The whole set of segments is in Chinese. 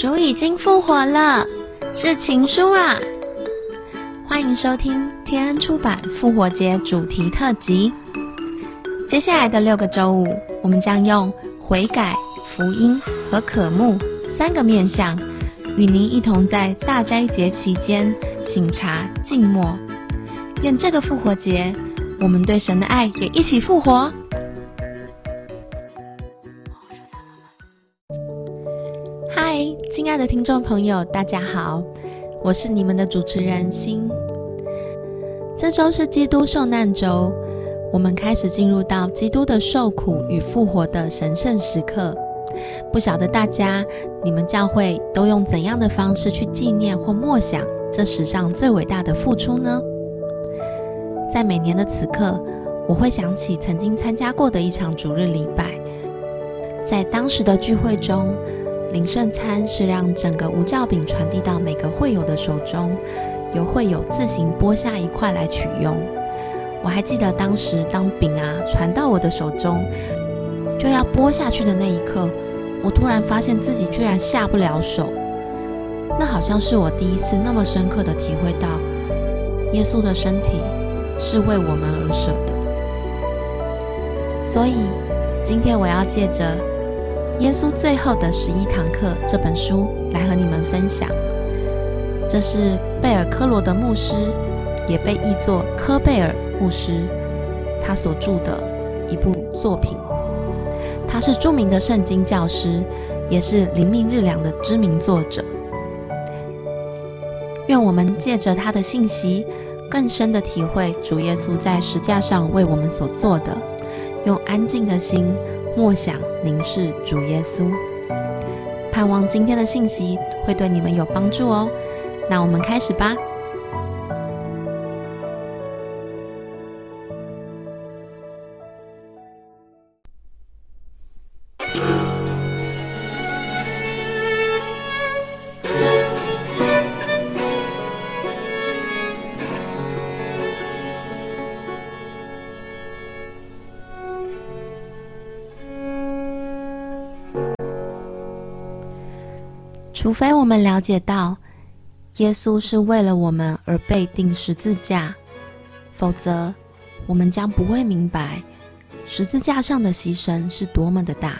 主已经复活了，是情书啊！欢迎收听天恩出版复活节主题特辑。接下来的六个周五，我们将用悔改、福音和渴慕三个面向，与您一同在大斋节期间醒茶静默。愿这个复活节，我们对神的爱也一起复活。亲爱的听众朋友，大家好，我是你们的主持人心。这周是基督受难周，我们开始进入到基督的受苦与复活的神圣时刻。不晓得大家，你们教会都用怎样的方式去纪念或默想这史上最伟大的付出呢？在每年的此刻，我会想起曾经参加过的一场主日礼拜，在当时的聚会中，领圣餐是让整个无教饼传递到每个会友的手中。由会友自行剥下一块来取用。我还记得当时，当饼啊传到我的手中，就要剥下去的那一刻，我突然发现自己居然下不了手。那好像是我第一次那么深刻的体会到，耶稣的身体是为我们而舍的。所以，今天我要借着《耶稣最后的十一堂课》这本书来和你们分享。这是贝尔科罗的牧师，也被译作科贝尔牧师，他所著的一部作品。他是著名的圣经教师，也是灵命日粮的知名作者。愿我们借着他的信息，更深的体会主耶稣在石架上为我们所做的，用安静的心默想凝视主耶稣。盼望今天的信息会对你们有帮助哦。那我们开始吧。除非我们了解到。耶稣是为了我们而被钉十字架，否则我们将不会明白十字架上的牺牲是多么的大。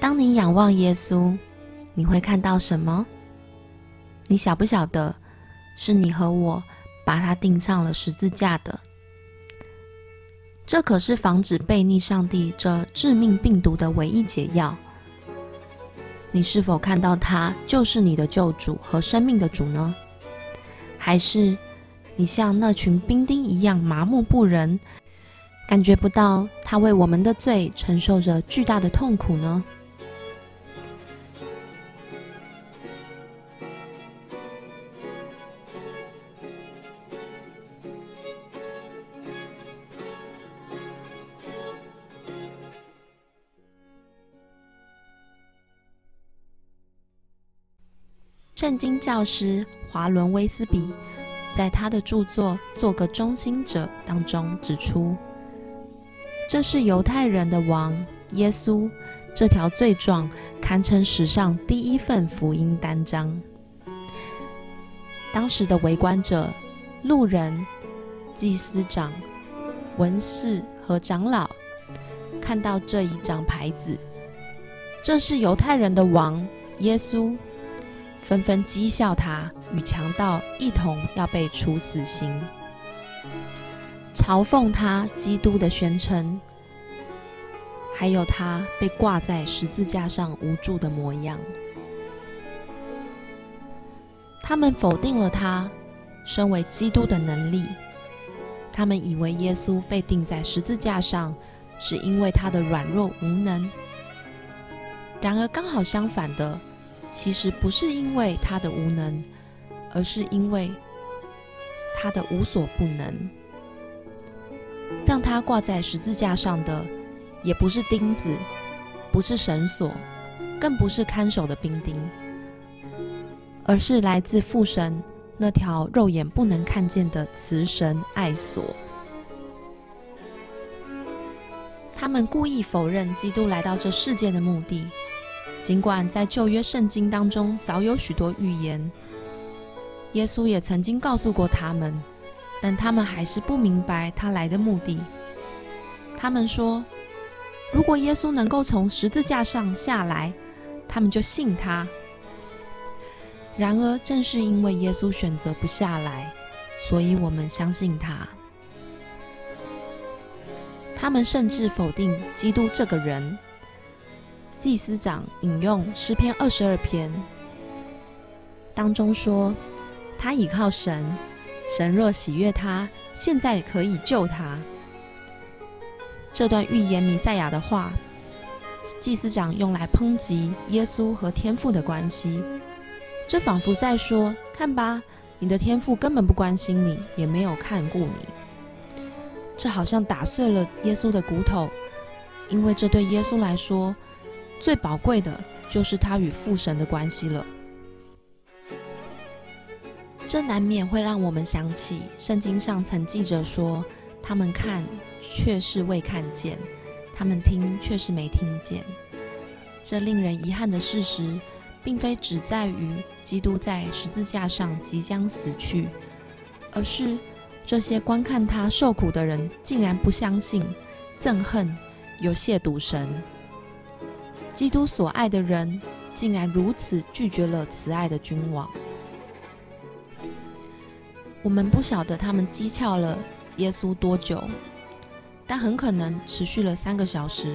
当你仰望耶稣，你会看到什么？你晓不晓得，是你和我把他钉上了十字架的？这可是防止背逆上帝这致命病毒的唯一解药。你是否看到他就是你的救主和生命的主呢？还是你像那群兵丁一样麻木不仁，感觉不到他为我们的罪承受着巨大的痛苦呢？圣经教师华伦·威斯比在他的著作《做个忠心者》当中指出，这是犹太人的王耶稣这条罪状，堪称史上第一份福音单章。当时的围观者、路人、祭司长、文士和长老看到这一张牌子，这是犹太人的王耶稣。纷纷讥笑他，与强盗一同要被处死刑，嘲讽他基督的宣称，还有他被挂在十字架上无助的模样。他们否定了他身为基督的能力，他们以为耶稣被钉在十字架上是因为他的软弱无能。然而，刚好相反的。其实不是因为他的无能，而是因为他的无所不能。让他挂在十字架上的，也不是钉子，不是绳索，更不是看守的兵丁，而是来自父神那条肉眼不能看见的慈神爱索。他们故意否认基督来到这世界的目的。尽管在旧约圣经当中早有许多预言，耶稣也曾经告诉过他们，但他们还是不明白他来的目的。他们说，如果耶稣能够从十字架上下来，他们就信他。然而，正是因为耶稣选择不下来，所以我们相信他。他们甚至否定基督这个人。祭司长引用诗篇二十二篇当中说：“他倚靠神，神若喜悦他，现在可以救他。”这段预言弥赛亚的话，祭司长用来抨击耶稣和天父的关系。这仿佛在说：“看吧，你的天父根本不关心你，也没有看顾你。”这好像打碎了耶稣的骨头，因为这对耶稣来说，最宝贵的就是他与父神的关系了。这难免会让我们想起圣经上曾记着说：“他们看却是未看见，他们听却是没听见。”这令人遗憾的事实。并非只在于基督在十字架上即将死去，而是这些观看他受苦的人竟然不相信、憎恨、有亵渎神。基督所爱的人竟然如此拒绝了慈爱的君王。我们不晓得他们讥诮了耶稣多久，但很可能持续了三个小时，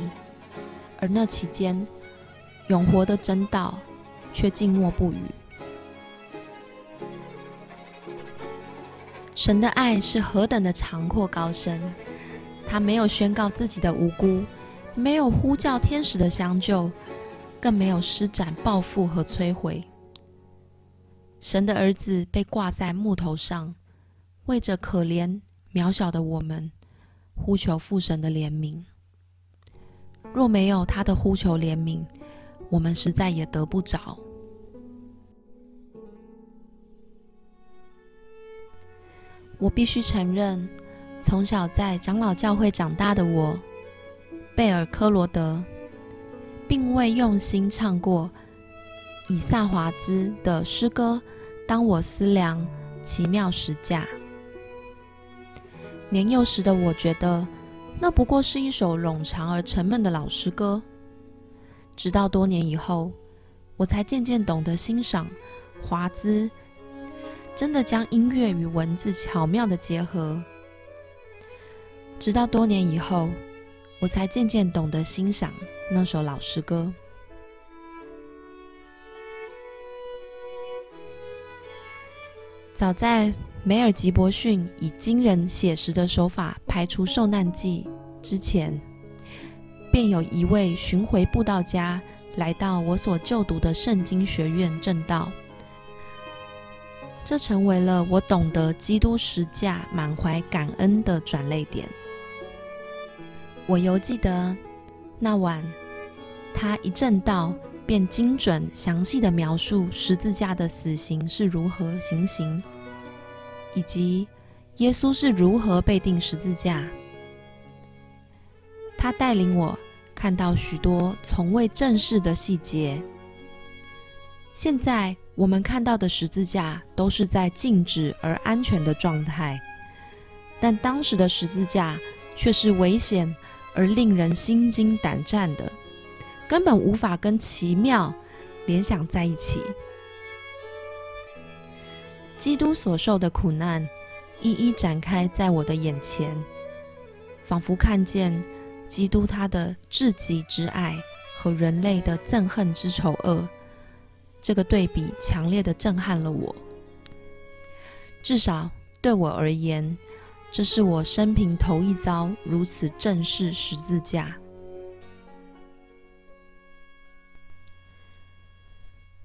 而那期间，永活的真道。却静默不语。神的爱是何等的长阔高深，他没有宣告自己的无辜，没有呼叫天使的相救，更没有施展报复和摧毁。神的儿子被挂在木头上，为着可怜渺小的我们，呼求父神的怜悯。若没有他的呼求怜悯，我们实在也得不着。我必须承认，从小在长老教会长大的我，贝尔科罗德，并未用心唱过以萨华兹的诗歌。当我思量奇妙时价，年幼时的我觉得那不过是一首冗长而沉闷的老诗歌。直到多年以后，我才渐渐懂得欣赏华兹。真的将音乐与文字巧妙的结合，直到多年以后，我才渐渐懂得欣赏那首老诗歌。早在梅尔吉伯逊以惊人写实的手法拍出受难记之前，便有一位巡回布道家来到我所就读的圣经学院正道。这成为了我懂得基督十架满怀感恩的转泪点。我犹记得那晚，他一正道便精准详细的描述十字架的死刑是如何行刑，以及耶稣是如何被钉十字架。他带领我看到许多从未正视的细节。现在。我们看到的十字架都是在静止而安全的状态，但当时的十字架却是危险而令人心惊胆战的，根本无法跟奇妙联想在一起。基督所受的苦难一一展开在我的眼前，仿佛看见基督他的至极之爱和人类的憎恨之丑恶。这个对比强烈的震撼了我，至少对我而言，这是我生平头一遭如此正视十字架。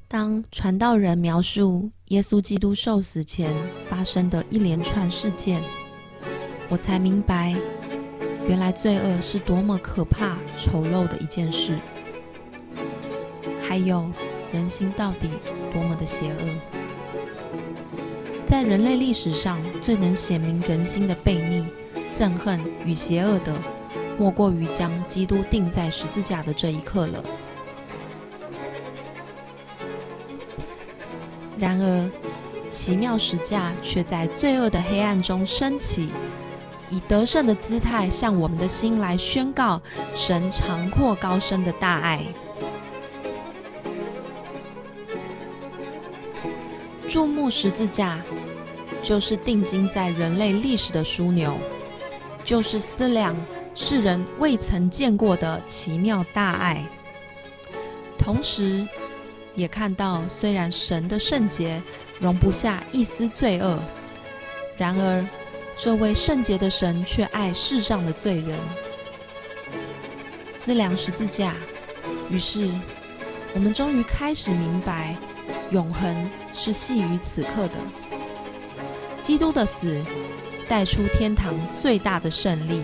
当传道人描述耶稣基督受死前发生的一连串事件，我才明白，原来罪恶是多么可怕、丑陋的一件事。还有。人心到底多么的邪恶！在人类历史上最能写明人心的悖逆、憎恨与邪恶的，莫过于将基督钉在十字架的这一刻了。然而，奇妙石架却在罪恶的黑暗中升起，以得胜的姿态向我们的心来宣告神长阔高深的大爱。注目十字架，就是定睛在人类历史的枢纽，就是思量世人未曾见过的奇妙大爱。同时，也看到虽然神的圣洁容不下一丝罪恶，然而这位圣洁的神却爱世上的罪人。思量十字架，于是我们终于开始明白。永恒是系于此刻的。基督的死带出天堂最大的胜利。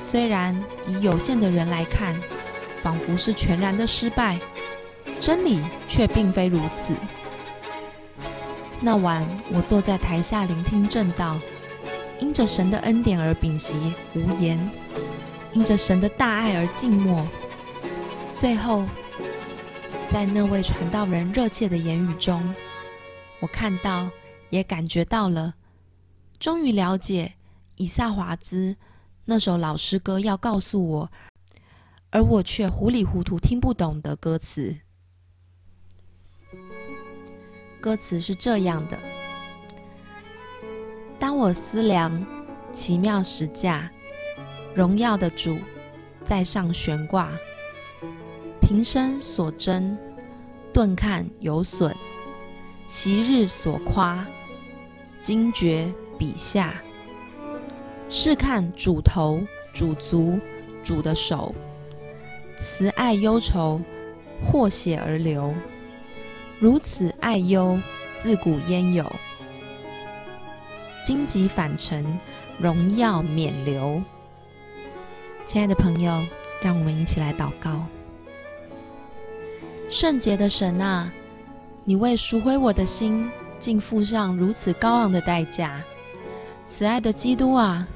虽然以有限的人来看，仿佛是全然的失败，真理却并非如此。那晚，我坐在台下聆听正道，因着神的恩典而屏息无言，因着神的大爱而静默。最后。在那位传道人热切的言语中，我看到，也感觉到了，终于了解以撒华兹那首老诗歌要告诉我，而我却糊里糊涂听不懂的歌词。歌词是这样的：当我思量奇妙十架，荣耀的主在上悬挂。平生所争，顿看有损；昔日所夸，今觉笔下。试看主头、主足、主的手，慈爱忧愁，或血而流。如此爱忧，自古焉有？荆棘反尘，荣耀免流。亲爱的朋友，让我们一起来祷告。圣洁的神啊，你为赎回我的心，竟付上如此高昂的代价；慈爱的基督啊，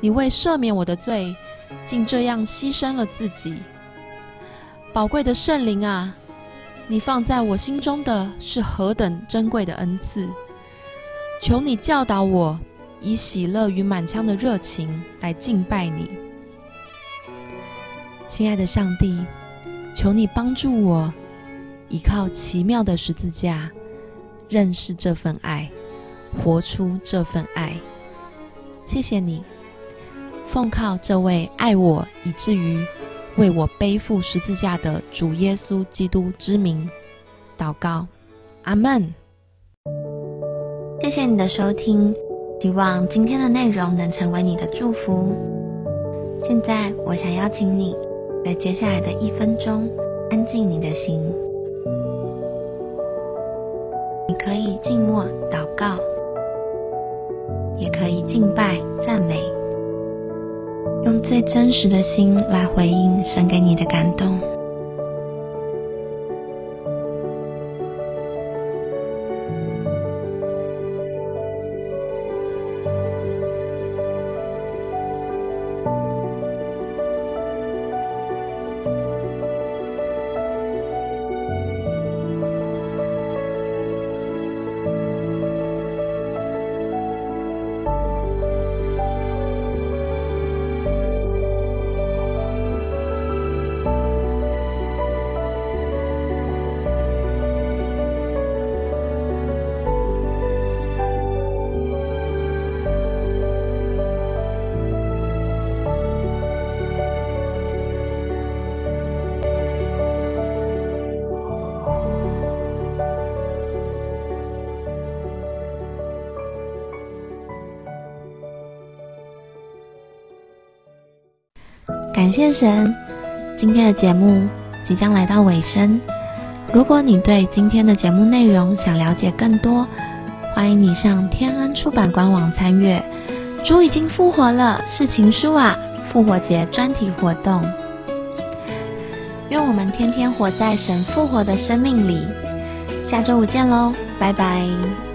你为赦免我的罪，竟这样牺牲了自己。宝贵的圣灵啊，你放在我心中的是何等珍贵的恩赐！求你教导我，以喜乐与满腔的热情来敬拜你，亲爱的上帝。求你帮助我，依靠奇妙的十字架，认识这份爱，活出这份爱。谢谢你，奉靠这位爱我以至于为我背负十字架的主耶稣基督之名祷告，阿门。谢谢你的收听，希望今天的内容能成为你的祝福。现在，我想邀请你。在接下来的一分钟，安静你的心。你可以静默祷告，也可以敬拜赞美，用最真实的心来回应神给你的感动。谢神，今天的节目即将来到尾声。如果你对今天的节目内容想了解更多，欢迎你上天恩出版官网参阅《主已经复活了》是情书啊复活节专题活动。愿我们天天活在神复活的生命里。下周五见喽，拜拜。